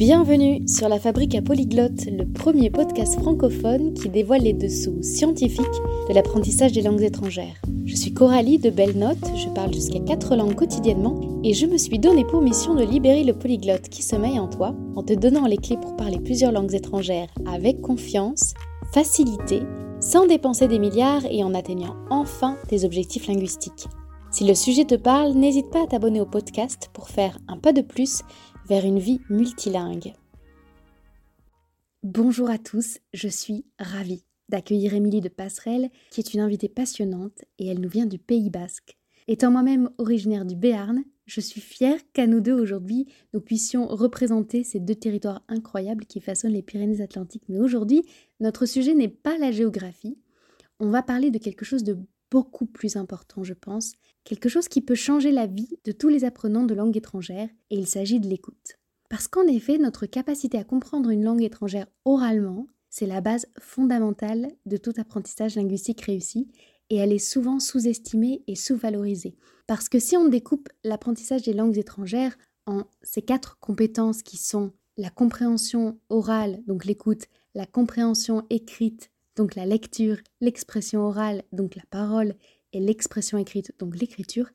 Bienvenue sur La Fabrique à Polyglotte, le premier podcast francophone qui dévoile les dessous scientifiques de l'apprentissage des langues étrangères. Je suis Coralie de Belle Note, je parle jusqu'à 4 langues quotidiennement et je me suis donné pour mission de libérer le polyglotte qui sommeille en toi en te donnant les clés pour parler plusieurs langues étrangères avec confiance, facilité, sans dépenser des milliards et en atteignant enfin tes objectifs linguistiques. Si le sujet te parle, n'hésite pas à t'abonner au podcast pour faire un pas de plus vers une vie multilingue. Bonjour à tous, je suis ravie d'accueillir Émilie de Passerelle, qui est une invitée passionnante et elle nous vient du Pays Basque. Étant moi-même originaire du Béarn, je suis fière qu'à nous deux aujourd'hui, nous puissions représenter ces deux territoires incroyables qui façonnent les Pyrénées-Atlantiques. Mais aujourd'hui, notre sujet n'est pas la géographie. On va parler de quelque chose de beaucoup plus important, je pense, quelque chose qui peut changer la vie de tous les apprenants de langue étrangère, et il s'agit de l'écoute. Parce qu'en effet, notre capacité à comprendre une langue étrangère oralement, c'est la base fondamentale de tout apprentissage linguistique réussi, et elle est souvent sous-estimée et sous-valorisée. Parce que si on découpe l'apprentissage des langues étrangères en ces quatre compétences qui sont la compréhension orale, donc l'écoute, la compréhension écrite, donc la lecture, l'expression orale, donc la parole, et l'expression écrite, donc l'écriture,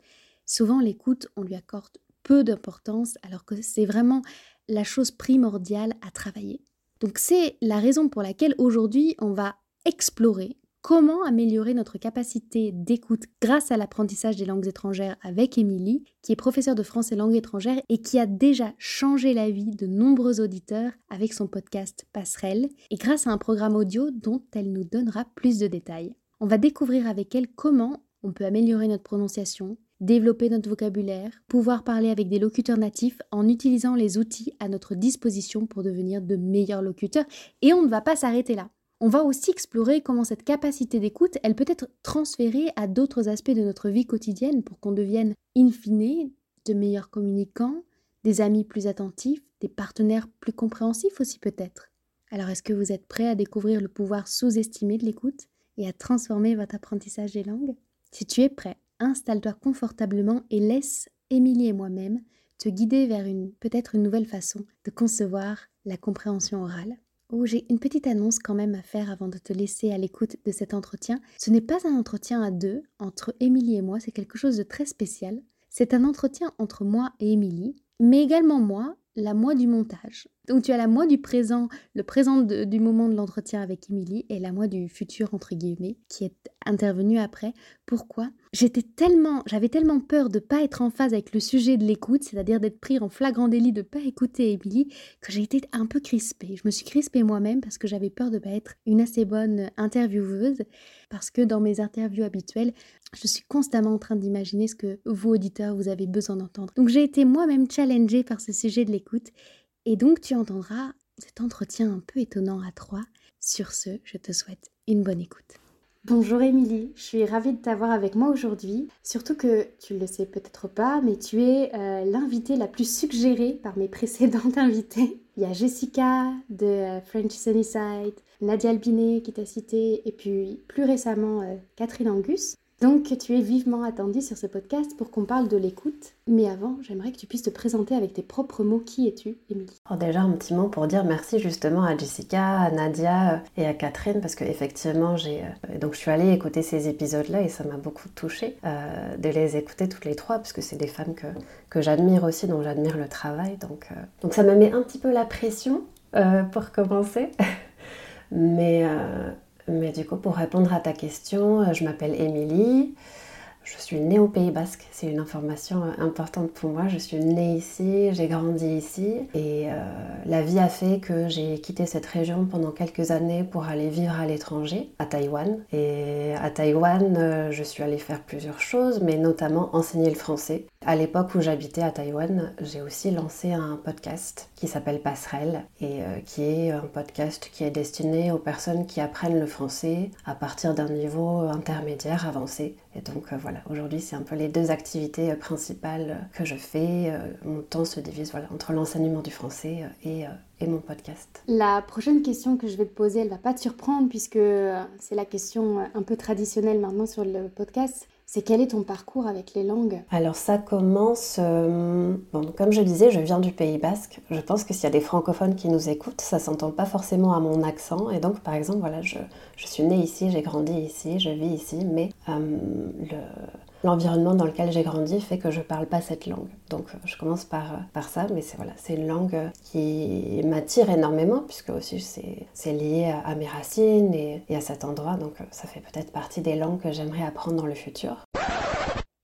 souvent l'écoute, on lui accorde peu d'importance alors que c'est vraiment la chose primordiale à travailler. Donc c'est la raison pour laquelle aujourd'hui on va explorer comment améliorer notre capacité d'écoute grâce à l'apprentissage des langues étrangères avec Émilie, qui est professeure de français langue étrangère et qui a déjà changé la vie de nombreux auditeurs avec son podcast Passerelle et grâce à un programme audio dont elle nous donnera plus de détails. On va découvrir avec elle comment on peut améliorer notre prononciation, développer notre vocabulaire, pouvoir parler avec des locuteurs natifs en utilisant les outils à notre disposition pour devenir de meilleurs locuteurs. Et on ne va pas s'arrêter là. On va aussi explorer comment cette capacité d'écoute, elle peut être transférée à d'autres aspects de notre vie quotidienne pour qu'on devienne, in fine, de meilleurs communicants, des amis plus attentifs, des partenaires plus compréhensifs aussi peut-être. Alors est-ce que vous êtes prêt à découvrir le pouvoir sous-estimé de l'écoute et à transformer votre apprentissage des langues? Si tu es prêt, installe-toi confortablement et laisse Émilie et moi-même te guider vers une peut-être une nouvelle façon de concevoir la compréhension orale. Oh, j'ai une petite annonce quand même à faire avant de te laisser à l'écoute de cet entretien. Ce n'est pas un entretien à deux entre Émilie et moi, c'est quelque chose de très spécial. C'est un entretien entre moi et Émilie, mais également moi, la moi du montage. Donc tu as la moi du présent, le présent du moment de l'entretien avec Émilie et la moi du futur entre guillemets qui est intervenu après. Pourquoi? J'étais tellement, j'avais tellement peur de pas être en phase avec le sujet de l'écoute, c'est-à-dire d'être pris en flagrant délit de pas écouter Émilie, que j'ai été un peu crispée. Je me suis crispée moi-même parce que j'avais peur de pas être une assez bonne intervieweuse, parce que dans mes interviews habituelles, je suis constamment en train d'imaginer ce que vous auditeurs vous avez besoin d'entendre. Donc j'ai été moi-même challengée par ce sujet de l'écoute et donc tu entendras cet entretien un peu étonnant à trois. Sur ce, je te souhaite une bonne écoute. Bonjour Émilie, je suis ravie de t'avoir avec moi aujourd'hui. Surtout que tu le sais peut-être pas, mais tu es euh, l'invitée la plus suggérée par mes précédentes invitées. Il y a Jessica de euh, French Sunnyside, Nadia Albinet qui t'a cité, et puis plus récemment euh, Catherine Angus. Donc tu es vivement attendue sur ce podcast pour qu'on parle de l'écoute. Mais avant, j'aimerais que tu puisses te présenter avec tes propres mots. Qui es-tu, Émilie? Déjà un petit mot pour dire merci justement à Jessica, à Nadia euh, et à Catherine parce que effectivement euh, je suis allée écouter ces épisodes-là et ça m'a beaucoup touchée euh, de les écouter toutes les trois parce que c'est des femmes que, que j'admire aussi, dont j'admire le travail. Donc, donc ça me met un petit peu la pression pour commencer. Mais mais du coup, pour répondre à ta question, euh, je m'appelle Émilie. Je suis née au Pays Basque, c'est une information euh, importante pour moi. Je suis née ici, j'ai grandi ici et euh, la vie a fait que j'ai quitté cette région pendant quelques années pour aller vivre à l'étranger, à Taïwan. Et à Taïwan, je suis allée faire plusieurs choses, mais notamment enseigner le français. À l'époque où j'habitais à Taïwan, j'ai aussi lancé un podcast qui s'appelle Passerelle et euh, qui est un podcast qui est destiné aux personnes qui apprennent le français à partir d'un niveau intermédiaire avancé. Et donc euh, voilà, aujourd'hui c'est un peu les deux activités euh, principales que je fais. Mon temps se divise voilà, entre l'enseignement du français et et mon podcast. La prochaine question que je vais te poser, elle va pas te surprendre puisque c'est la question un peu traditionnelle maintenant sur le podcast. C'est quel est ton parcours avec les langues? Alors ça commence, euh, bon, comme je disais, je viens du Pays Basque. Je pense que s'il y a des francophones qui nous écoutent, ça s'entend pas forcément à mon accent. Et donc, par exemple, voilà, je, suis née ici, j'ai grandi ici, je vis ici, mais euh, le l'environnement dans lequel j'ai grandi fait que je parle pas cette langue. Donc euh, je commence par, euh, par ça, mais c'est voilà, c'est une langue qui m'attire énormément, puisque aussi c'est lié à, mes racines et, à cet endroit, donc euh, ça fait peut-être partie des langues que j'aimerais apprendre dans le futur.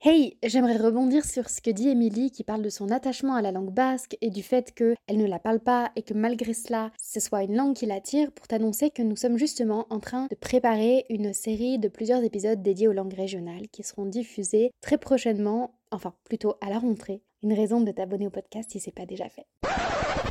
Hey, j'aimerais rebondir sur ce que dit Émilie qui parle de son attachement à la langue basque et du fait qu'elle ne la parle pas et que malgré cela, ce soit une langue qui l'attire pour t'annoncer que nous sommes justement en train de préparer une série de plusieurs épisodes dédiés aux langues régionales qui seront diffusés très prochainement, enfin plutôt à la rentrée. Une raison de t'abonner au podcast si c'est pas déjà fait.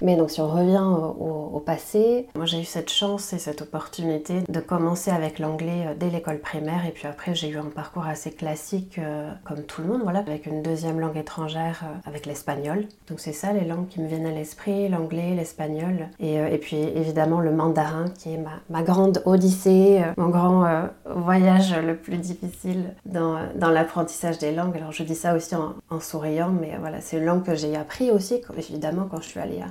Mais donc si on revient au, passé, moi j'ai eu cette chance et cette opportunité de commencer avec l'anglais euh, dès l'école primaire et puis après j'ai eu un parcours assez classique euh, comme tout le monde, voilà, avec une deuxième langue étrangère euh, avec l'espagnol. Donc c'est ça les langues qui me viennent à l'esprit, l'anglais, l'espagnol et, puis évidemment le mandarin qui est ma, grande odyssée, mon grand voyage le plus difficile dans, l'apprentissage des langues. Alors je dis ça aussi en, en souriant, mais voilà, c'est une langue que j'ai appris aussi évidemment quand je suis allée à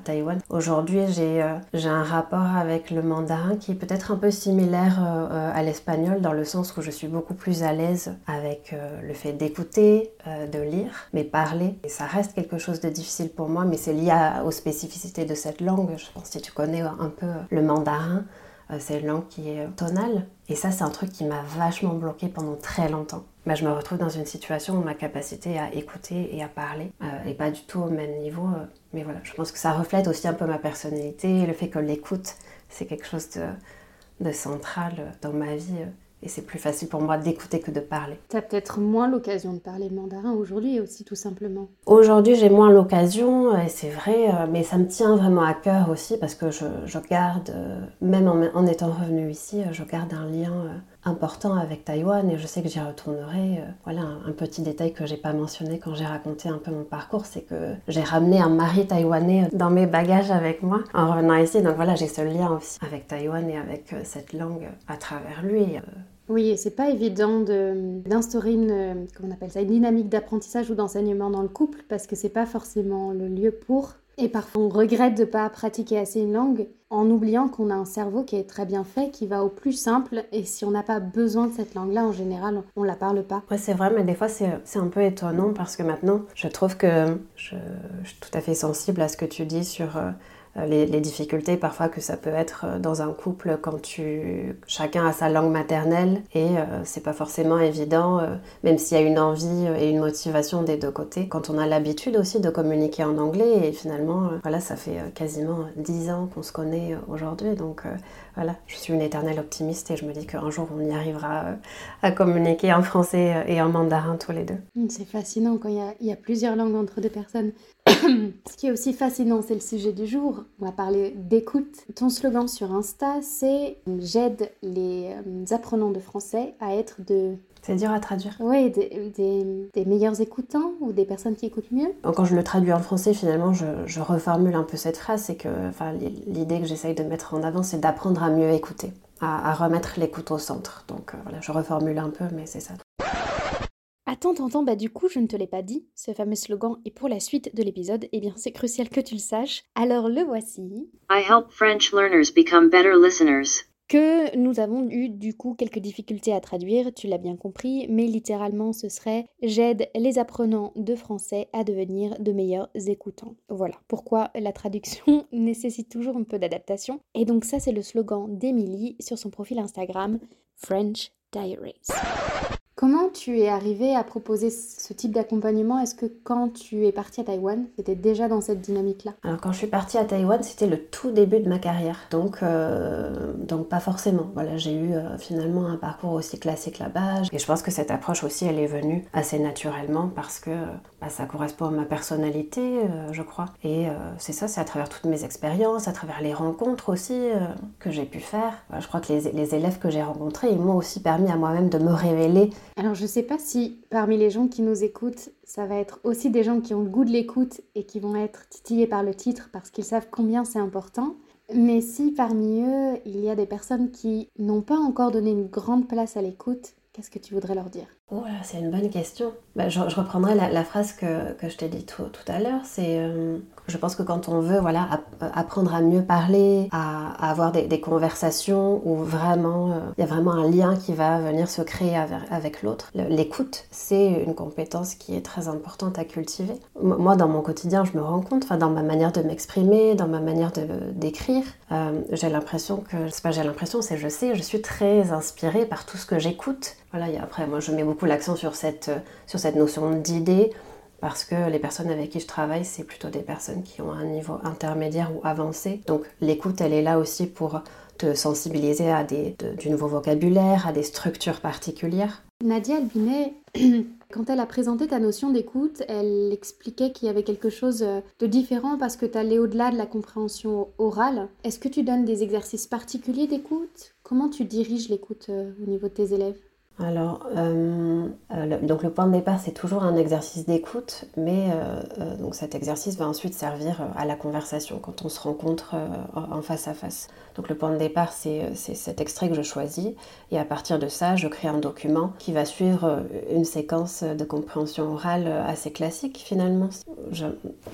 Aujourd'hui, euh, j'ai un rapport avec le mandarin qui est peut-être un peu similaire euh, à l'espagnol dans le sens où je suis beaucoup plus à l'aise avec euh, le fait d'écouter, de lire, mais parler. Et ça reste quelque chose de difficile pour moi, mais c'est lié aux spécificités de cette langue. Je pense que si tu connais un peu le mandarin, c'est une langue qui est tonale. Et ça, c'est un truc qui m'a vachement bloqué pendant très longtemps. Bah, je me retrouve dans une situation où ma capacité à écouter et à parler n'est pas du tout au même niveau mais voilà, je pense que ça reflète aussi un peu ma personnalité, le fait que l'écoute, c'est quelque chose de, central dans ma vie. Et c'est plus facile pour moi d'écouter que de parler. Tu as peut-être moins l'occasion de parler mandarin aujourd'hui aussi, tout simplement. Aujourd'hui, j'ai moins l'occasion, et c'est vrai, euh, mais ça me tient vraiment à cœur aussi parce que je, garde, euh, même en, en, étant revenue ici, je garde un lien euh, important avec Taïwan et je sais que j'y retournerai. Euh, voilà un, petit détail que j'ai pas mentionné quand j'ai raconté un peu mon parcours, c'est que j'ai ramené un mari taïwanais dans mes bagages avec moi en revenant ici. Donc voilà, j'ai ce lien aussi avec Taïwan et avec euh, cette langue à travers lui. Euh. Oui, et c'est pas évident d'instaurer une, comment on appelle ça, une dynamique d'apprentissage ou d'enseignement dans le couple parce que c'est pas forcément le lieu pour. Et parfois, on regrette de ne pas pratiquer assez une langue en oubliant qu'on a un cerveau qui est très bien fait, qui va au plus simple. Et si on n'a pas besoin de cette langue-là, en général, on ne la parle pas. Ouais, c'est vrai, mais des fois, c'est un peu étonnant parce que maintenant, je trouve que je, suis tout à fait sensible à ce que tu dis sur euh, euh, les, difficultés parfois que ça peut être euh, dans un couple quand tu chacun a sa langue maternelle et euh, c'est pas forcément évident même s'il y a une envie et une motivation des deux côtés quand on a l'habitude aussi de communiquer en anglais et finalement voilà ça fait quasiment dix ans qu'on se connaît aujourd'hui donc voilà, je suis une éternelle optimiste et je me dis qu'un jour on y arrivera à communiquer en français et en mandarin tous les deux. C'est fascinant quand il y, a, plusieurs langues entre deux personnes. Ce qui est aussi fascinant, c'est le sujet du jour. On va parler d'écoute. Ton slogan sur Insta, c'est J'aide les euh, apprenants de français à être de c'est dur à traduire. Oui, des, meilleurs écoutants ou des personnes qui écoutent mieux. Quand je le traduis en français, finalement, je, reformule un peu cette phrase. C'est que l'idée que j'essaye de mettre en avant, c'est d'apprendre à mieux écouter, à, remettre l'écoute au centre. Donc euh, voilà, je reformule un peu, mais c'est ça. Attends, attends, bah du coup, je ne te l'ai pas dit, ce fameux slogan, et pour la suite de l'épisode, eh bien, c'est crucial que tu le saches. Alors le voici. I help French learners become better listeners. Que nous avons eu du coup quelques difficultés à traduire, tu l'as bien compris, mais littéralement ce serait J'aide les apprenants de français à devenir de meilleurs écoutants. Voilà pourquoi la traduction nécessite toujours un peu d'adaptation. Et donc, ça, c'est le slogan d'Emily sur son profil Instagram French Diaries. Comment tu es arrivé à proposer ce type d'accompagnement? Est-ce que quand tu es partie à Taïwan, c'était déjà dans cette dynamique-là? Alors quand je suis partie à Taïwan, c'était le tout début de ma carrière. Donc, euh, donc pas forcément. Voilà, j'ai eu euh, finalement un parcours aussi classique là-bas. Et je pense que cette approche aussi, elle est venue assez naturellement parce que bah, ça correspond à ma personnalité, euh, je crois. Et c'est ça, c'est à travers toutes mes expériences, à travers les rencontres aussi que j'ai pu faire. je crois que les, les élèves que j'ai rencontrés, ils m'ont aussi permis à moi-même de me révéler alors je ne sais pas si parmi les gens qui nous écoutent, ça va être aussi des gens qui ont le goût de l'écoute et qui vont être titillés par le titre parce qu'ils savent combien c'est important. Mais si parmi eux, il y a des personnes qui n'ont pas encore donné une grande place à l'écoute, qu'est-ce que tu voudrais leur dire? Oh c'est une bonne question. Bah, je, reprendrai la, phrase que, je t'ai dit tout, à l'heure. C'est, euh, je pense que quand on veut voilà, apprendre à mieux parler, à, avoir des, conversations où vraiment euh, il y a vraiment un lien qui va venir se créer avec, l'autre, l'écoute, c'est une compétence qui est très importante à cultiver. Moi, dans mon quotidien, je me rends compte, dans ma manière de m'exprimer, dans ma manière d'écrire, euh, j'ai l'impression que, c'est pas j'ai l'impression, c'est je sais, je suis très inspirée par tout ce que j'écoute voilà, après, moi, je mets beaucoup l'accent sur cette, sur cette notion d'idée, parce que les personnes avec qui je travaille, c'est plutôt des personnes qui ont un niveau intermédiaire ou avancé. Donc l'écoute, elle est là aussi pour te sensibiliser à des, du nouveau vocabulaire, à des structures particulières. Nadia Albinet, quand elle a présenté ta notion d'écoute, elle expliquait qu'il y avait quelque chose de différent parce que tu allais au-delà de la compréhension orale. Est-ce que tu donnes des exercices particuliers d'écoute? Comment tu diriges l'écoute euh, au niveau de tes élèves? Alors, euh, euh, le, donc le point de départ, c'est toujours un exercice d'écoute, mais euh, donc cet exercice va ensuite servir à la conversation quand on se rencontre en face à face. Donc le point de départ, c'est cet extrait que je choisis, et à partir de ça, je crée un document qui va suivre une séquence de compréhension orale assez classique finalement.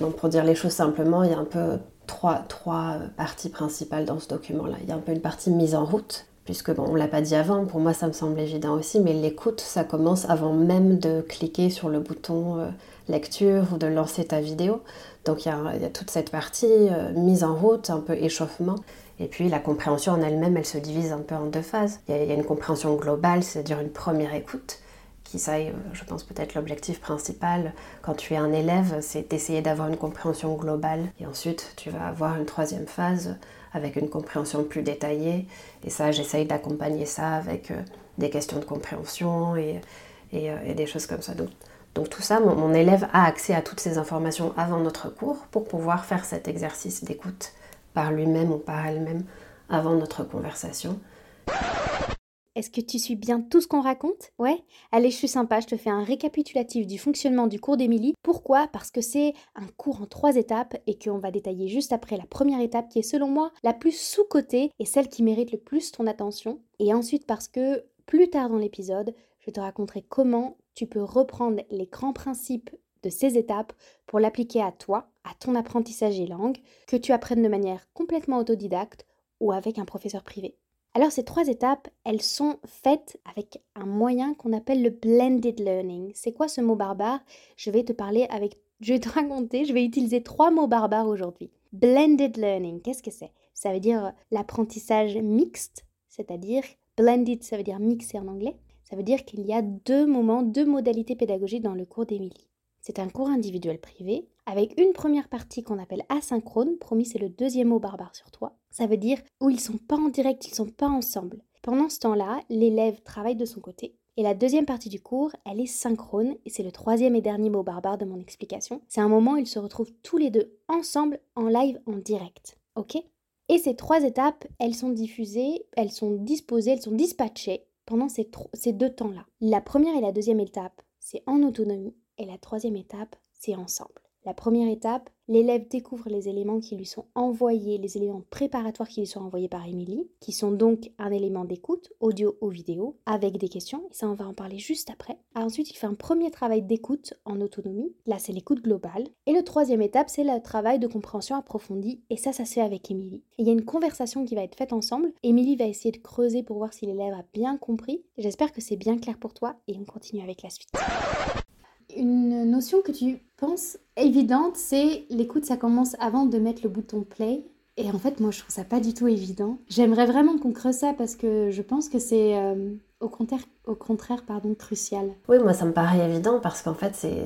donc pour dire les choses simplement, il y a un peu trois, trois parties principales dans ce document-là. Il y a un peu une partie mise en route, puisque bon, on l'a pas dit avant, pour moi ça me semble évident aussi, mais l'écoute, ça commence avant même de cliquer sur le bouton euh, lecture ou de lancer ta vidéo. Donc il y, a, toute cette partie euh, mise en route, un peu échauffement. Et puis la compréhension en elle-même, elle se divise un peu en deux phases. Il y, a, une compréhension globale, c'est-à-dire une première écoute, qui ça est, je pense peut-être l'objectif principal quand tu es un élève, c'est d'essayer d'avoir une compréhension globale. Et ensuite, tu vas avoir une troisième phase avec une compréhension plus détaillée. Et ça, j'essaye d'accompagner ça avec euh, des questions de compréhension et, euh, et, des choses comme ça. Donc tout ça, mon, élève a accès à toutes ces informations avant notre cours pour pouvoir faire cet exercice d'écoute par lui-même ou par elle-même avant notre conversation. Est-ce que tu suis bien tout ce qu'on raconte? Ouais Allez, je suis sympa, je te fais un récapitulatif du fonctionnement du cours d'Émilie. Pourquoi? Parce que c'est un cours en trois étapes et qu'on va détailler juste après la première étape qui est selon moi la plus sous-cotée et celle qui mérite le plus ton attention. Et ensuite parce que plus tard dans l'épisode, je te raconterai comment tu peux reprendre les grands principes de ces étapes pour l'appliquer à toi, à ton apprentissage et langue, que tu apprennes de manière complètement autodidacte ou avec un professeur privé. Alors ces trois étapes, elles sont faites avec un moyen qu'on appelle le blended learning. C'est quoi ce mot barbare? Je vais te parler avec je vais te raconter, je vais utiliser trois mots barbares aujourd'hui. Blended learning, qu'est-ce que c'est? Ça veut dire l'apprentissage mixte, c'est-à-dire blended, ça veut dire mixé en anglais. Ça veut dire qu'il y a deux moments, deux modalités pédagogiques dans le cours d'Émilie. C'est un cours individuel privé avec une première partie qu'on appelle asynchrone. Promis, c'est le deuxième mot barbare sur toi. Ça veut dire où ils sont pas en direct, ils sont pas ensemble. Pendant ce temps-là, l'élève travaille de son côté. Et la deuxième partie du cours, elle est synchrone, et c'est le troisième et dernier mot barbare de mon explication. C'est un moment où ils se retrouvent tous les deux ensemble en live en direct. Ok? Et ces trois étapes, elles sont diffusées, elles sont disposées, elles sont dispatchées pendant ces, ces deux temps-là. La première et la deuxième étape, c'est en autonomie. Et la troisième étape, c'est ensemble. La première étape, l'élève découvre les éléments qui lui sont envoyés, les éléments préparatoires qui lui sont envoyés par Émilie, qui sont donc un élément d'écoute, audio ou vidéo, avec des questions, et ça on va en parler juste après. Ensuite, il fait un premier travail d'écoute en autonomie, là c'est l'écoute globale. Et le troisième étape, c'est le travail de compréhension approfondie, et ça, ça se fait avec Émilie. Il y a une conversation qui va être faite ensemble, Émilie va essayer de creuser pour voir si l'élève a bien compris. J'espère que c'est bien clair pour toi, et on continue avec la suite une notion que tu penses évidente, c'est l'écoute, ça commence avant de mettre le bouton play. Et en fait, moi, je trouve ça pas du tout évident. J'aimerais vraiment qu'on creuse ça parce que je pense que c'est euh, au contraire, au contraire pardon, crucial. Oui, moi ça me paraît évident parce qu'en fait c'est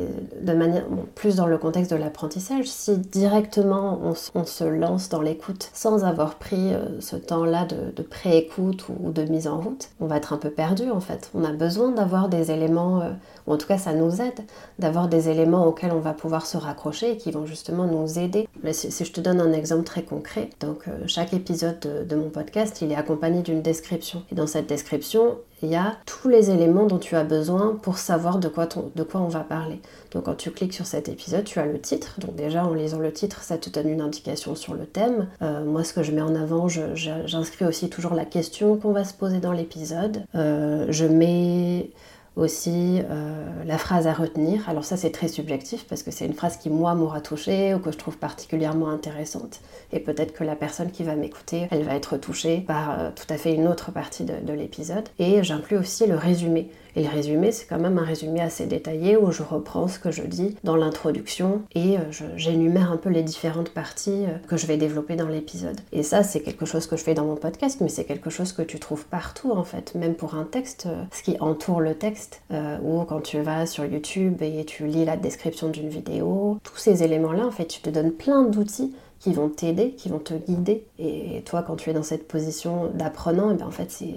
de manière plus dans le contexte de l'apprentissage. Si directement on, se lance dans l'écoute sans avoir pris euh, ce temps-là de, pré-écoute ou, de mise en route, on va être un peu perdu en fait. On a besoin d'avoir des éléments, euh, ou en tout cas ça nous aide, d'avoir des éléments auxquels on va pouvoir se raccrocher et qui vont justement nous aider. si, je te donne un exemple très concret, donc euh, chaque épisode de, de mon podcast il est accompagné d'une description. Et dans cette description, il y a tous les éléments dont tu as besoin pour savoir de quoi, de quoi on va parler. Donc quand tu cliques sur cet épisode, tu as le titre. Donc déjà en lisant le titre, ça te donne une indication sur le thème. Euh, moi ce que je mets en avant, j'inscris aussi toujours la question qu'on va se poser dans l'épisode. Euh, je mets aussi euh, la phrase à retenir. Alors ça c'est très subjectif parce que c'est une phrase qui moi m'aura touchée ou que je trouve particulièrement intéressante. Et peut-être que la personne qui va m'écouter, elle va être touchée par euh, tout à fait une autre partie de, l'épisode. Et j'inclus aussi le résumé. Et le résumé, c'est quand même un résumé assez détaillé où je reprends ce que je dis dans l'introduction et euh, j'énumère un peu les différentes parties que je vais développer dans l'épisode. Et ça, c'est quelque chose que je fais dans mon podcast, mais c'est quelque chose que tu trouves partout en fait, même pour un texte, ce qui entoure le texte euh, ou quand tu vas sur YouTube et tu lis la description d'une vidéo. Tous ces éléments-là, en fait, tu te donnes plein d'outils qui vont t'aider, qui vont te guider. Et toi, quand tu es dans cette position d'apprenant, eh bien en fait, c'est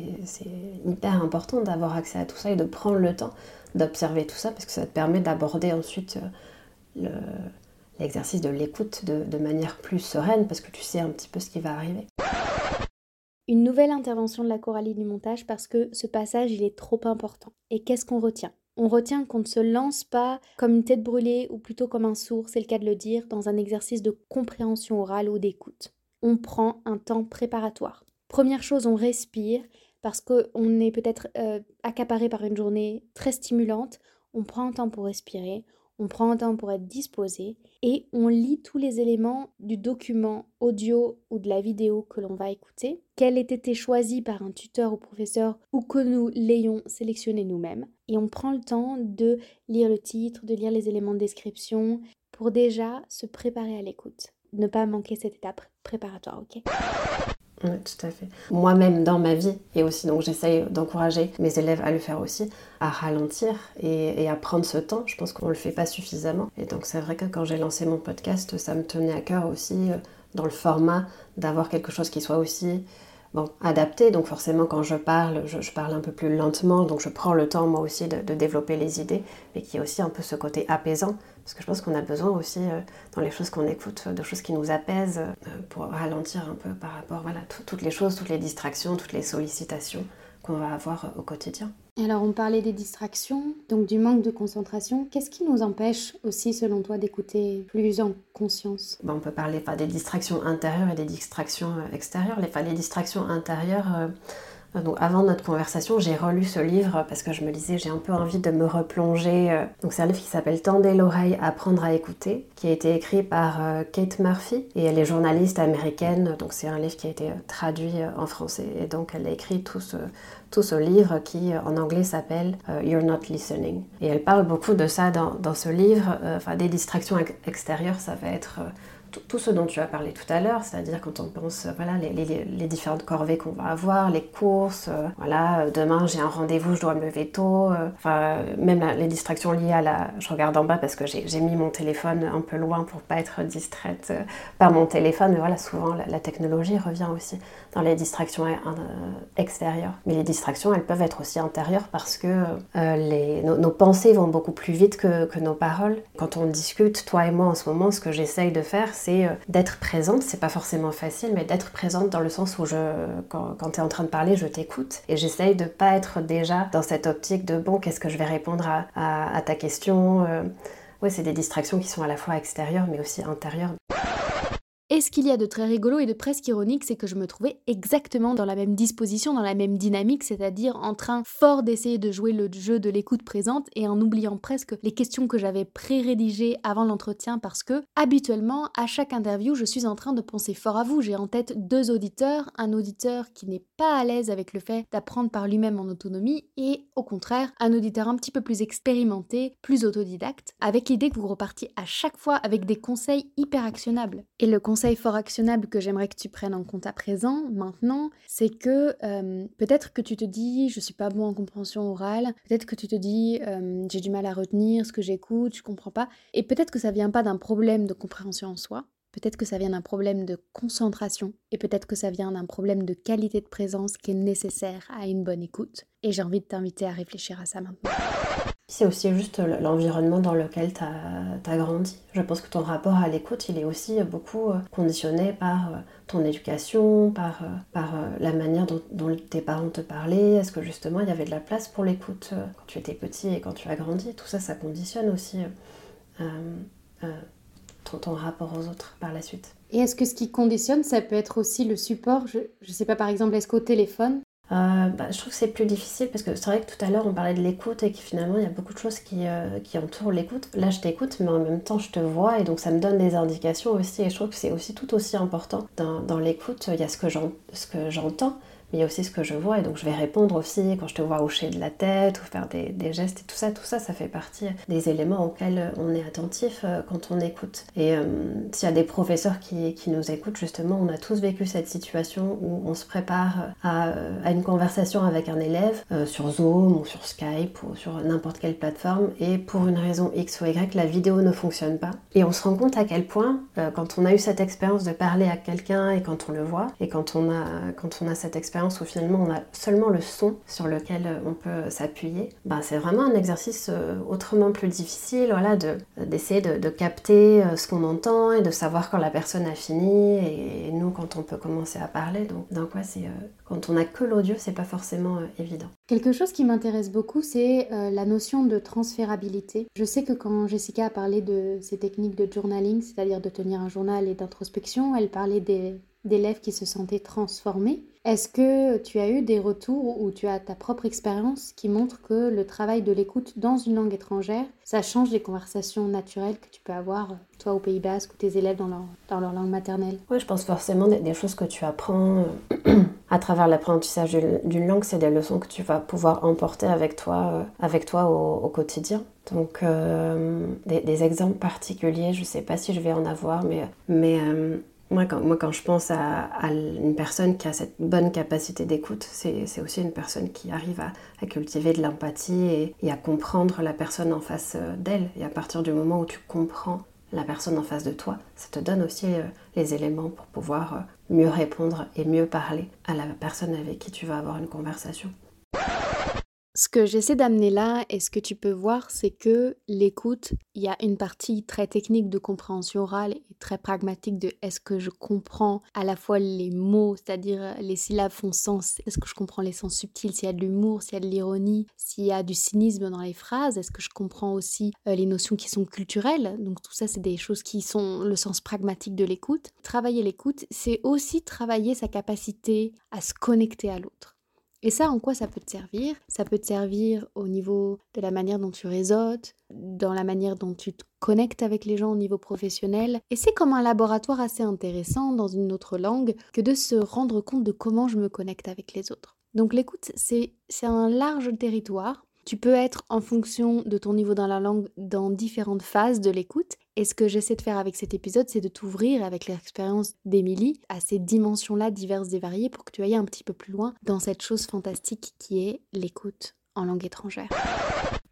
hyper important d'avoir accès à tout ça et de prendre le temps d'observer tout ça parce que ça te permet d'aborder ensuite euh, l'exercice de l'écoute de, de manière plus sereine parce que tu sais un petit peu ce qui va arriver. Une nouvelle intervention de la Coralie du montage parce que ce passage il est trop important. Et qu'est-ce qu'on retient? On retient qu'on ne se lance pas comme une tête brûlée ou plutôt comme un sourd, c'est le cas de le dire, dans un exercice de compréhension orale ou d'écoute. On prend un temps préparatoire. Première chose, on respire parce qu'on est peut-être euh, accaparé par une journée très stimulante. On prend un temps pour respirer, on prend un temps pour être disposé et on lit tous les éléments du document audio ou de la vidéo que l'on va écouter, qu'elle ait été choisie par un tuteur ou professeur ou que nous l'ayons sélectionné nous-mêmes? Et on prend le temps de lire le titre, de lire les éléments de description pour déjà se préparer à l'écoute. Ne pas manquer cette étape préparatoire, ok? Oui, tout à fait. Moi-même, dans ma vie, et aussi, donc j'essaye d'encourager mes élèves à le faire aussi, à ralentir et, à prendre ce temps. Je pense qu'on ne le fait pas suffisamment. Et donc, c'est vrai que quand j'ai lancé mon podcast, ça me tenait à cœur aussi, euh, dans le format, d'avoir quelque chose qui soit aussi bon, adapté. Donc forcément, quand je parle, je, parle un peu plus lentement, donc je prends le temps moi aussi de, développer les idées, mais qui est aussi un peu ce côté apaisant, parce que je pense qu'on a besoin aussi, euh, dans les choses qu'on écoute, de choses qui nous apaisent, euh, pour ralentir un peu par rapport voilà, toutes les choses, toutes les distractions, toutes les sollicitations qu'on va avoir euh, au quotidien. Alors on parlait des distractions, donc du manque de concentration. Qu'est-ce qui nous empêche aussi selon toi d'écouter plus en conscience? On peut parler des distractions intérieures et des distractions euh, extérieures. Les, les distractions intérieures... Euh, donc avant notre conversation, j'ai relu ce livre parce que je me disais j'ai un peu envie de me replonger. Donc c'est un livre qui s'appelle Tendez l'oreille, apprendre à écouter, qui a été écrit par Kate Murphy et elle est journaliste américaine. Donc c'est un livre qui a été traduit en français et donc elle a écrit tout ce, tout ce livre qui euh, en anglais s'appelle euh, You're Not Listening. Et elle parle beaucoup de ça dans, dans ce livre, euh, enfin des distractions extérieures, ça va être tout ce dont tu as parlé tout à l'heure, c'est-à-dire quand on pense voilà, les, différentes corvées qu'on va avoir, les courses, voilà, demain j'ai un rendez-vous, je dois me lever tôt, même les distractions liées à la... Je regarde en bas parce que j'ai mis mon téléphone un peu loin pour pas être distraite par mon téléphone, mais voilà, souvent la, technologie revient aussi dans les distractions extérieures. Mais les distractions, elles peuvent être aussi intérieures parce que les, nos, pensées vont beaucoup plus vite que, nos paroles. Quand on discute, toi et moi en ce moment, ce que j'essaye de faire, c'est euh, d'être présente. C'est pas forcément facile, mais d'être présente dans le sens où je, quand, tu es en train de parler, je t'écoute et j'essaye de pas être déjà dans cette optique de bon, qu'est-ce que je vais répondre à, ta question. Euh. Oui, c'est des distractions qui sont à la fois extérieures mais aussi intérieures. Et ce qu'il y a de très rigolo et de presque ironique, c'est que je me trouvais exactement dans la même disposition, dans la même dynamique, c'est-à-dire en train fort d'essayer de jouer le jeu de l'écoute présente et en oubliant presque les questions que j'avais pré-rédigées avant l'entretien parce que habituellement, à chaque interview, je suis en train de penser fort à vous. J'ai en tête deux auditeurs, un auditeur qui n'est pas à l'aise avec le fait d'apprendre par lui-même en autonomie et au contraire, un auditeur un petit peu plus expérimenté, plus autodidacte, avec l'idée que vous repartiez à chaque fois avec des conseils hyper actionnables. Et le fort actionnable que j'aimerais que tu prennes en compte à présent, maintenant, c'est que euh, peut-être que tu te dis je suis pas bon en compréhension orale, peut-être que tu te dis euh, j'ai du mal à retenir ce que j'écoute, je comprends pas, et peut-être que ça vient pas d'un problème de compréhension en soi, peut-être que ça vient d'un problème de concentration, et peut-être que ça vient d'un problème de qualité de présence qui est nécessaire à une bonne écoute. Et j'ai envie de t'inviter à réfléchir à ça maintenant. C'est aussi juste l'environnement dans lequel tu as, grandi. Je pense que ton rapport à l'écoute, il est aussi beaucoup euh, conditionné par euh, ton éducation, par, euh, la manière dont, tes parents te parlaient. Est-ce que justement il y avait de la place pour l'écoute quand tu étais petit et quand tu as grandi? Tout ça, ça conditionne aussi ton, ton, rapport aux autres par la suite. Et est-ce que ce qui conditionne, ça peut être aussi le support? Je ne sais pas, par exemple, est-ce qu'au téléphone, euh, bah, Je trouve que c'est plus difficile parce que c'est vrai que tout à l'heure on parlait de l'écoute et que finalement il y a beaucoup de choses qui, euh, qui entourent l'écoute. Là je t'écoute mais en même temps je te vois et donc ça me donne des indications aussi et je trouve que c'est aussi tout aussi important. Dans l'écoute, il y a ce que j'entends il y a aussi ce que je vois et donc je vais répondre aussi quand je te vois hocher de la tête ou faire des, gestes et tout ça, tout ça, ça fait partie des éléments auxquels on est attentif euh, quand on écoute. Et euh, s'il y a des professeurs qui, qui, nous écoutent, justement, on a tous vécu cette situation où on se prépare à, à une conversation avec un élève euh, sur Zoom ou sur Skype ou sur n'importe quelle plateforme et pour une raison X ou Y, la vidéo ne fonctionne pas. Et on se rend compte à quel point, quand on a eu cette expérience de parler à quelqu'un et quand on le voit, et quand on a, quand on a cette expérience où finalement on a seulement le son sur lequel euh, on peut s'appuyer, ben, c'est vraiment un exercice euh, autrement plus difficile voilà, d'essayer de, capter euh, ce qu'on entend et de savoir quand la personne a fini et, nous quand on peut commencer à parler. Donc, donc c'est quand on n'a que l'audio, c'est pas forcément évident. Quelque chose qui m'intéresse beaucoup, c'est la notion de transférabilité. Je sais que quand Jessica a parlé de ces techniques de journaling, c'est-à-dire de tenir un journal et d'introspection, elle parlait des d'élèves qui se sentaient transformés. Est-ce que tu as eu des retours ou tu as ta propre expérience qui montre que le travail de l'écoute dans une langue étrangère, ça change les conversations naturelles que tu peux avoir, toi au Pays Basque ou tes élèves dans leur, dans leur langue maternelle? Oui, je pense forcément des, des choses que tu apprends euh, à travers l'apprentissage d'une langue, c'est des leçons que tu vas pouvoir emporter avec toi, euh, avec toi au, quotidien. Donc, euh, des, exemples particuliers, je ne sais pas si je vais en avoir, mais, mais moi quand, je pense à, une personne qui a cette bonne capacité d'écoute, c'est aussi une personne qui arrive à, cultiver de l'empathie et, à comprendre la personne en face euh, d'elle. Et à partir du moment où tu comprends la personne en face de toi, ça te donne aussi euh, les éléments pour pouvoir euh, mieux répondre et mieux parler à la personne avec qui tu vas avoir une conversation. Ce que j'essaie d'amener là et ce que tu peux voir, c'est que l'écoute, il y a une partie très technique de compréhension orale et très pragmatique de est-ce que je comprends à la fois les mots, c'est-à-dire les syllabes font sens, est-ce que je comprends les sens subtils, s'il y a de l'humour, s'il y a de l'ironie, s'il y a du cynisme dans les phrases, est-ce que je comprends aussi euh, les notions qui sont culturelles, donc tout ça c'est des choses qui sont le sens pragmatique de l'écoute. Travailler l'écoute, c'est aussi travailler sa capacité à se connecter à l'autre. Et ça, en quoi ça peut te servir? Ça peut te servir au niveau de la manière dont tu réseautes, dans la manière dont tu te connectes avec les gens au niveau professionnel. Et c'est comme un laboratoire assez intéressant dans une autre langue que de se rendre compte de comment je me connecte avec les autres. Donc l'écoute, c'est un large territoire tu peux être en fonction de ton niveau dans la langue dans différentes phases de l'écoute. Et ce que j'essaie de faire avec cet épisode, c'est de t'ouvrir avec l'expérience d'Émilie à ces dimensions-là diverses et variées pour que tu ailles un petit peu plus loin dans cette chose fantastique qui est l'écoute en langue étrangère.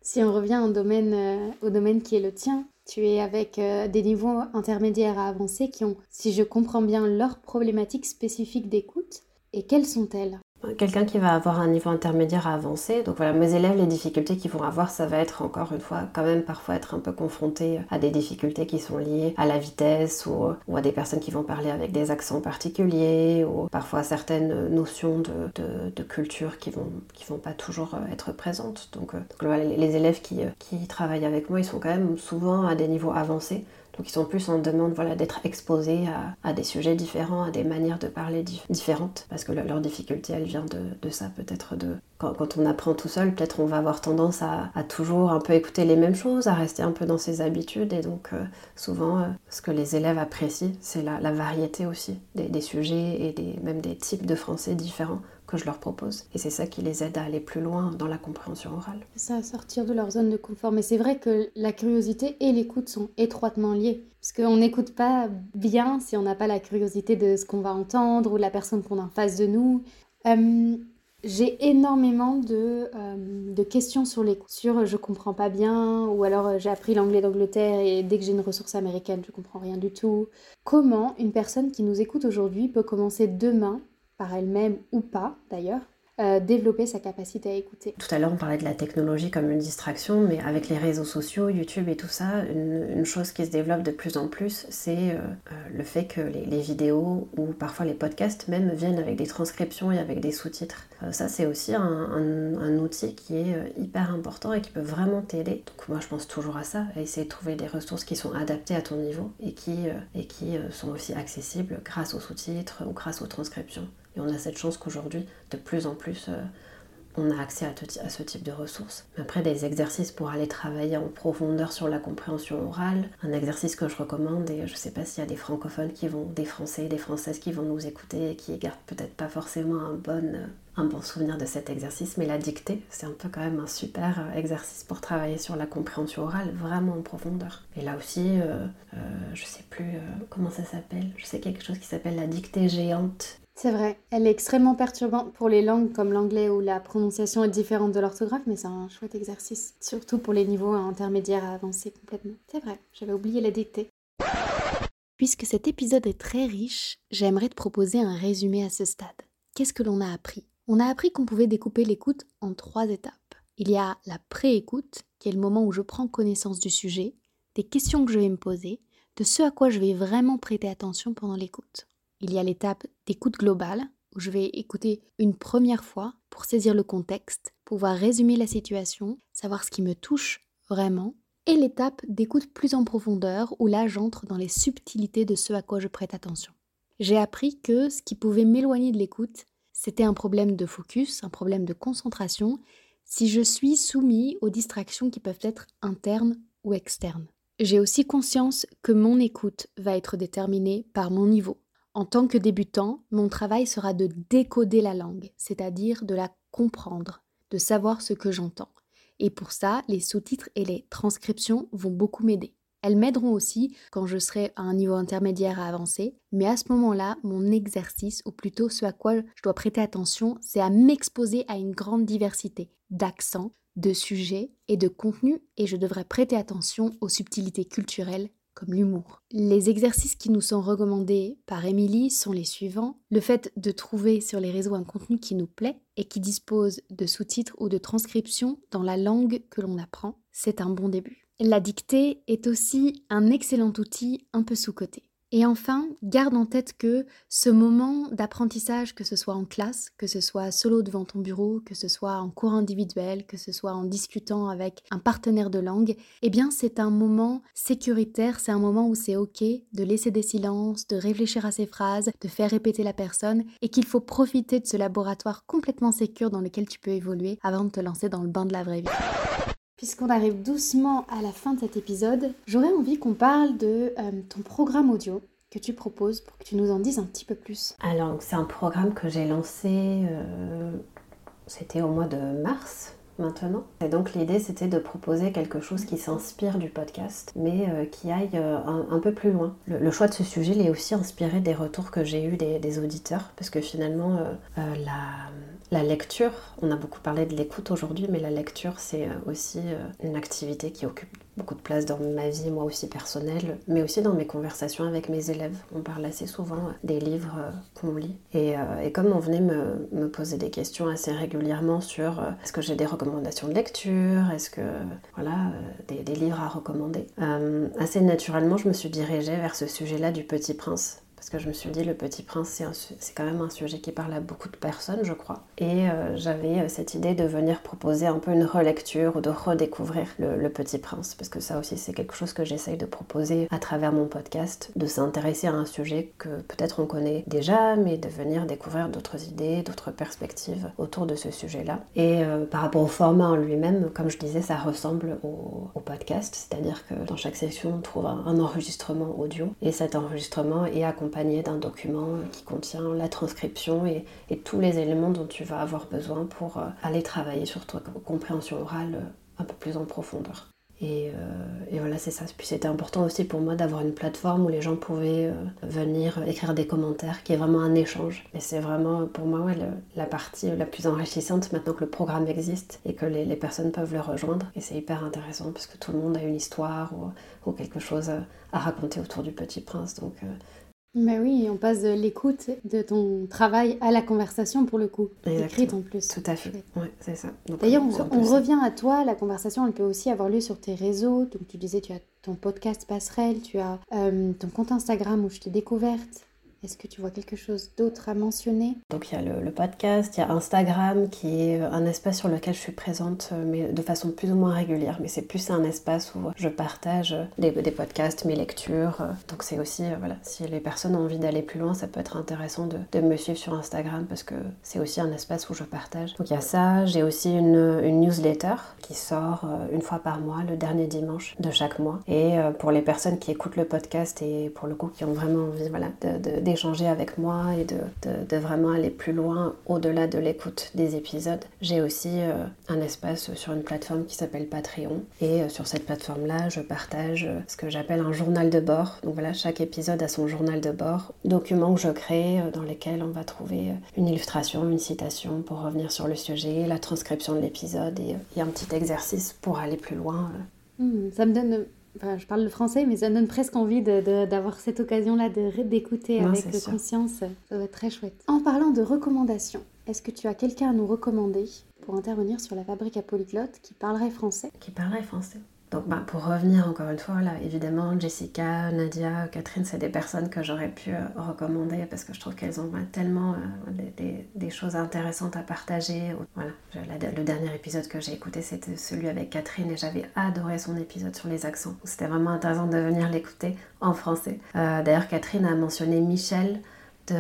Si on revient au domaine, euh, au domaine qui est le tien, tu es avec euh, des niveaux intermédiaires à avancer qui ont, si je comprends bien, leurs problématiques spécifiques d'écoute. Et quelles sont-elles? Quelqu'un qui va avoir un niveau intermédiaire à avancer. Donc voilà, mes élèves, les difficultés qu'ils vont avoir, ça va être encore une fois, quand même parfois être un peu confrontés à des difficultés qui sont liées à la vitesse ou, à des personnes qui vont parler avec des accents particuliers ou parfois à certaines notions de, culture qui vont, qui vont pas toujours être présentes. Donc, euh, les, élèves qui, euh, qui travaillent avec moi, ils sont quand même souvent à des niveaux avancés. Donc ils sont plus en demande voilà, d'être exposés à, des sujets différents, à des manières de parler différentes, parce que leur difficulté, elle vient de, ça, peut-être de... Quand, on apprend tout seul, peut-être on va avoir tendance à, toujours un peu écouter les mêmes choses, à rester un peu dans ses habitudes, et donc euh, souvent, euh, ce que les élèves apprécient, c'est la, variété aussi des, sujets et même des types de français différents que je leur propose. Et c'est ça qui les aide à aller plus loin dans la compréhension orale. Ça, à sortir de leur zone de confort. Mais c'est vrai que la curiosité et l'écoute sont étroitement liés. Parce qu'on n'écoute pas bien si on n'a pas la curiosité de ce qu'on va entendre ou la personne qu'on a en face de nous. Euh, j'ai énormément de, euh, de, questions sur l'écoute, sur je comprends pas bien, ou alors euh, j'ai appris l'anglais d'Angleterre et dès que j'ai une ressource américaine, je comprends rien du tout. Comment une personne qui nous écoute aujourd'hui peut commencer demain par elle-même ou pas d'ailleurs, euh, développer sa capacité à écouter. Tout à l'heure, on parlait de la technologie comme une distraction, mais avec les réseaux sociaux, YouTube et tout ça, une, chose qui se développe de plus en plus, c'est euh, euh, le fait que les, vidéos ou parfois les podcasts même viennent avec des transcriptions et avec des sous-titres. ça, c'est aussi un, outil qui est hyper important et qui peut vraiment t'aider. Donc moi, je pense toujours à ça, à essayer de trouver des ressources qui sont adaptées à ton niveau et qui, et qui sont aussi accessibles grâce aux sous-titres ou grâce aux transcriptions. Et on a cette chance qu'aujourd'hui, de plus en plus, euh, on a accès à, ce type de ressources. Après, des exercices pour aller travailler en profondeur sur la compréhension orale, un exercice que je recommande, et je ne sais pas s'il y a des francophones qui vont, des Français, des Françaises qui vont nous écouter et qui gardent peut-être pas forcément un bon, bon souvenir de cet exercice, mais la dictée, c'est un peu quand même un super euh, exercice pour travailler sur la compréhension orale vraiment en profondeur. Et là aussi, euh, euh, je sais plus comment ça s'appelle, je sais quelque chose qui s'appelle la dictée géante c'est vrai, elle est extrêmement perturbante pour les langues comme l'anglais où la prononciation est différente de l'orthographe, mais c'est un chouette exercice, surtout pour les niveaux intermédiaires à avancer complètement. C'est vrai, j'avais oublié la dictée. Puisque cet épisode est très riche, j'aimerais te proposer un résumé à ce stade. Qu'est-ce que l'on a appris? On a appris qu'on pouvait découper l'écoute en trois étapes. Il y a la pré-écoute, qui est le moment où je prends connaissance du sujet, des questions que je vais me poser, de ce à quoi je vais vraiment prêter attention pendant l'écoute. Il y a l'étape d'écoute globale, où je vais écouter une première fois pour saisir le contexte, pouvoir résumer la situation, savoir ce qui me touche vraiment. Et l'étape d'écoute plus en profondeur, où là j'entre dans les subtilités de ce à quoi je prête attention. J'ai appris que ce qui pouvait m'éloigner de l'écoute, c'était un problème de focus, un problème de concentration, si je suis soumis aux distractions qui peuvent être internes ou externes. J'ai aussi conscience que mon écoute va être déterminée par mon niveau, en tant que débutant, mon travail sera de décoder la langue, c'est-à-dire de la comprendre, de savoir ce que j'entends. Et pour ça, les sous-titres et les transcriptions vont beaucoup m'aider. Elles m'aideront aussi quand je serai à un niveau intermédiaire à avancer, mais à ce moment-là, mon exercice, ou plutôt ce à quoi je dois prêter attention, c'est à m'exposer à une grande diversité d'accents, de sujets et de contenus, et je devrais prêter attention aux subtilités culturelles l'humour. Les exercices qui nous sont recommandés par Émilie sont les suivants. Le fait de trouver sur les réseaux un contenu qui nous plaît et qui dispose de sous-titres ou de transcriptions dans la langue que l'on apprend, c'est un bon début. La dictée est aussi un excellent outil un peu sous-coté. Et enfin, garde en tête que ce moment d'apprentissage, que ce soit en classe, que ce soit solo devant ton bureau, que ce soit en cours individuel, que ce soit en discutant avec un partenaire de langue, eh bien c'est un moment sécuritaire, c'est un moment où c'est ok de laisser des silences, de réfléchir à ses phrases, de faire répéter la personne, et qu'il faut profiter de ce laboratoire complètement sécur dans lequel tu peux évoluer avant de te lancer dans le bain de la vraie vie. Puisqu'on arrive doucement à la fin de cet épisode, j'aurais envie qu'on parle de euh, ton programme audio que tu proposes pour que tu nous en dises un petit peu plus. Alors, c'est un programme que j'ai lancé, euh, c'était au mois de mars maintenant. Et donc l'idée c'était de proposer quelque chose qui s'inspire du podcast, mais euh, qui aille un, peu plus loin. Le, choix de ce sujet il est aussi inspiré des retours que j'ai eus des, auditeurs, parce que finalement la la lecture, on a beaucoup parlé de l'écoute aujourd'hui, mais la lecture, c'est euh, aussi euh, une activité qui occupe beaucoup de place dans ma vie, moi aussi personnelle, mais aussi dans mes conversations avec mes élèves. On parle assez souvent euh, des livres qu'on lit. Et, comme on venait me, poser des questions assez régulièrement sur est-ce que j'ai des recommandations de lecture, est-ce que voilà des, livres à recommander, assez naturellement, je me suis dirigée vers ce sujet-là du Petit Prince parce que je me suis dit, Le Petit Prince, c'est quand même un sujet qui parle à beaucoup de personnes, je crois. Et euh, j'avais euh, cette idée de venir proposer un peu une relecture ou de redécouvrir le, Petit Prince, parce que ça aussi, c'est quelque chose que j'essaye de proposer à travers mon podcast, de s'intéresser à un sujet que peut-être on connaît déjà, mais de venir découvrir d'autres idées, d'autres perspectives autour de ce sujet-là. Et euh, par rapport au format en lui-même, comme je disais, ça ressemble au, podcast, c'est-à-dire que dans chaque section, on trouve un, un enregistrement audio, et cet enregistrement est accompagné d'un document qui contient la transcription et, tous les éléments dont tu vas avoir besoin pour euh, aller travailler sur ta compréhension orale euh, un peu plus en profondeur. Euh, et, voilà, c'est ça. Puis c'était important aussi pour moi d'avoir une plateforme où les gens pouvaient venir écrire des commentaires, qui est vraiment un échange. Et c'est vraiment pour moi la partie la plus enrichissante maintenant que le programme existe et que les, personnes peuvent le rejoindre. Et c'est hyper intéressant parce que tout le monde a une histoire ou, ou quelque chose à, raconter autour du Petit Prince. Donc mais oui, on passe de l'écoute de ton travail à la conversation pour le coup, écrite en plus. Tout à fait, ouais, c'est ça. D'ailleurs, on, revient à toi, la conversation, elle peut aussi avoir lieu sur tes réseaux. Donc tu disais, tu as ton podcast Passerelle, tu as euh, ton compte Instagram où je t'ai découverte. Est-ce que tu vois quelque chose d'autre à mentionner? Donc il y a le, podcast, il y a Instagram qui est un espace sur lequel je suis présente euh, mais de façon plus ou moins régulière. Mais c'est plus un espace où je partage des, podcasts, mes lectures. Donc c'est aussi, euh, voilà, si les personnes ont envie d'aller plus loin, ça peut être intéressant de, me suivre sur Instagram parce que c'est aussi un espace où je partage. Donc il y a ça, j'ai aussi une, newsletter qui sort euh, une fois par mois, le dernier dimanche de chaque mois. Et pour les personnes qui écoutent le podcast et pour le coup qui ont vraiment envie voilà, d'échanger avec moi et de, vraiment aller plus loin au-delà de l'écoute des épisodes. J'ai aussi euh, un espace sur une plateforme qui s'appelle Patreon et euh, sur cette plateforme-là, je partage euh, ce que j'appelle un journal de bord. Donc voilà, chaque épisode a son journal de bord, document que je crée dans lesquels on va trouver une illustration, une citation pour revenir sur le sujet, la transcription de l'épisode et, un petit exercice pour aller plus loin. Hmm, ça me donne je parle le français, mais ça me donne presque envie d'avoir cette occasion-là d'écouter avec conscience. Ça va être très chouette. En parlant de recommandations, est-ce que tu as quelqu'un à nous recommander pour intervenir sur la fabrique à polyglotte qui parlerait français? Qui parlerait français donc bah, pour revenir encore une fois, là, évidemment, Jessica, Nadia, Catherine, c'est des personnes que j'aurais pu euh, recommander parce que je trouve qu'elles ont bah, tellement euh, des, choses intéressantes à partager. Voilà. le dernier épisode que j'ai écouté, c'était celui avec Catherine et j'avais adoré son épisode sur les accents. C'était vraiment intéressant de venir l'écouter en français. Euh, d'ailleurs, Catherine a mentionné Michel de...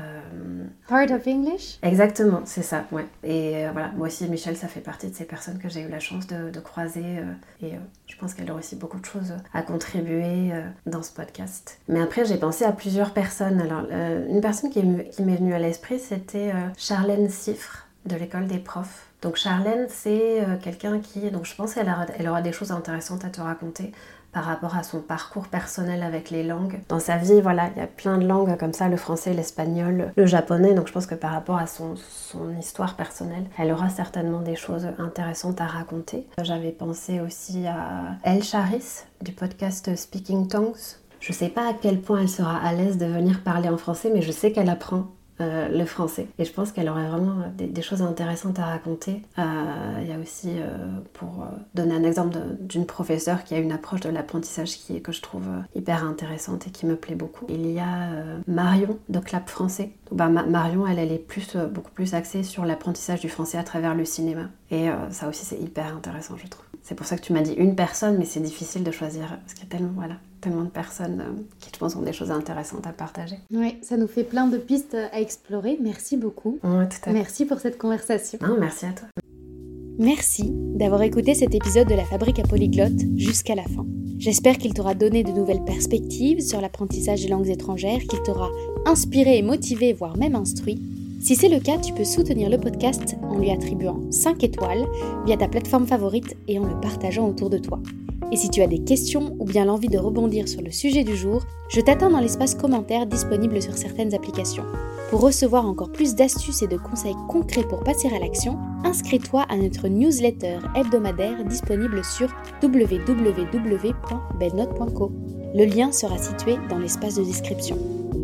Euh, Heart of English? Exactement, c'est ça, ouais. Et euh, voilà, moi aussi, Michel, ça fait partie de ces personnes que j'ai eu la chance de, croiser. Euh, et je pense qu'elle a aussi beaucoup de choses à contribuer dans ce podcast. Mais après, j'ai pensé à plusieurs personnes. Alors, une personne qui, m'est venue à l'esprit, c'était Charlène Siffre de l'école des profs. Donc Charlène, c'est quelqu'un qui, donc je pense qu'elle elle aura des choses intéressantes à te raconter par rapport à son parcours personnel avec les langues. Dans sa vie, voilà, il y a plein de langues comme ça, le français, l'espagnol, le japonais, donc je pense que par rapport à son, son histoire personnelle, elle aura certainement des choses intéressantes à raconter. J'avais pensé aussi à El Charis du podcast Speaking Tongues. Je sais pas à quel point elle sera à l'aise de venir parler en français, mais je sais qu'elle apprend euh, le français. Et je pense qu'elle aurait vraiment des, choses intéressantes à raconter. Euh, il y a aussi, euh, pour donner un exemple d'une professeure qui a une approche de l'apprentissage qui que je trouve hyper intéressante et qui me plaît beaucoup. Il y a Marion de Clap Français. Bah, Marion, elle, est plus, beaucoup plus axée sur l'apprentissage du français à travers le cinéma. Et ça aussi, c'est hyper intéressant, je trouve. C'est pour ça que tu m'as dit une personne, mais c'est difficile de choisir parce qu'il y tellement, voilà, tellement de personnes euh, qui, je pense, ont des choses intéressantes à partager. Oui, ça nous fait plein de pistes à explorer. Merci beaucoup. Merci pour cette conversation. Non, merci à toi. Merci d'avoir écouté cet épisode de la Fabrique à Polyglotte jusqu'à la fin. J'espère qu'il t'aura donné de nouvelles perspectives sur l'apprentissage des langues étrangères, qu'il t'aura inspiré et motivé, voire même instruit. Si c'est le cas, tu peux soutenir le podcast en lui attribuant 5 étoiles via ta plateforme favorite et en le partageant autour de toi. Et si tu as des questions ou bien l'envie de rebondir sur le sujet du jour, je t'attends dans l'espace commentaire disponible sur certaines applications. Pour recevoir encore plus d'astuces et de conseils concrets pour passer à l'action, inscris-toi à notre newsletter hebdomadaire disponible sur www.bednote.co. Le lien sera situé dans l'espace de description.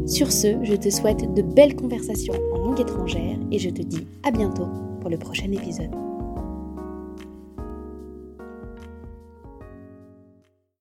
Sur ce, je te souhaite de belles conversations en langue étrangère et je te dis à bientôt pour le prochain épisode.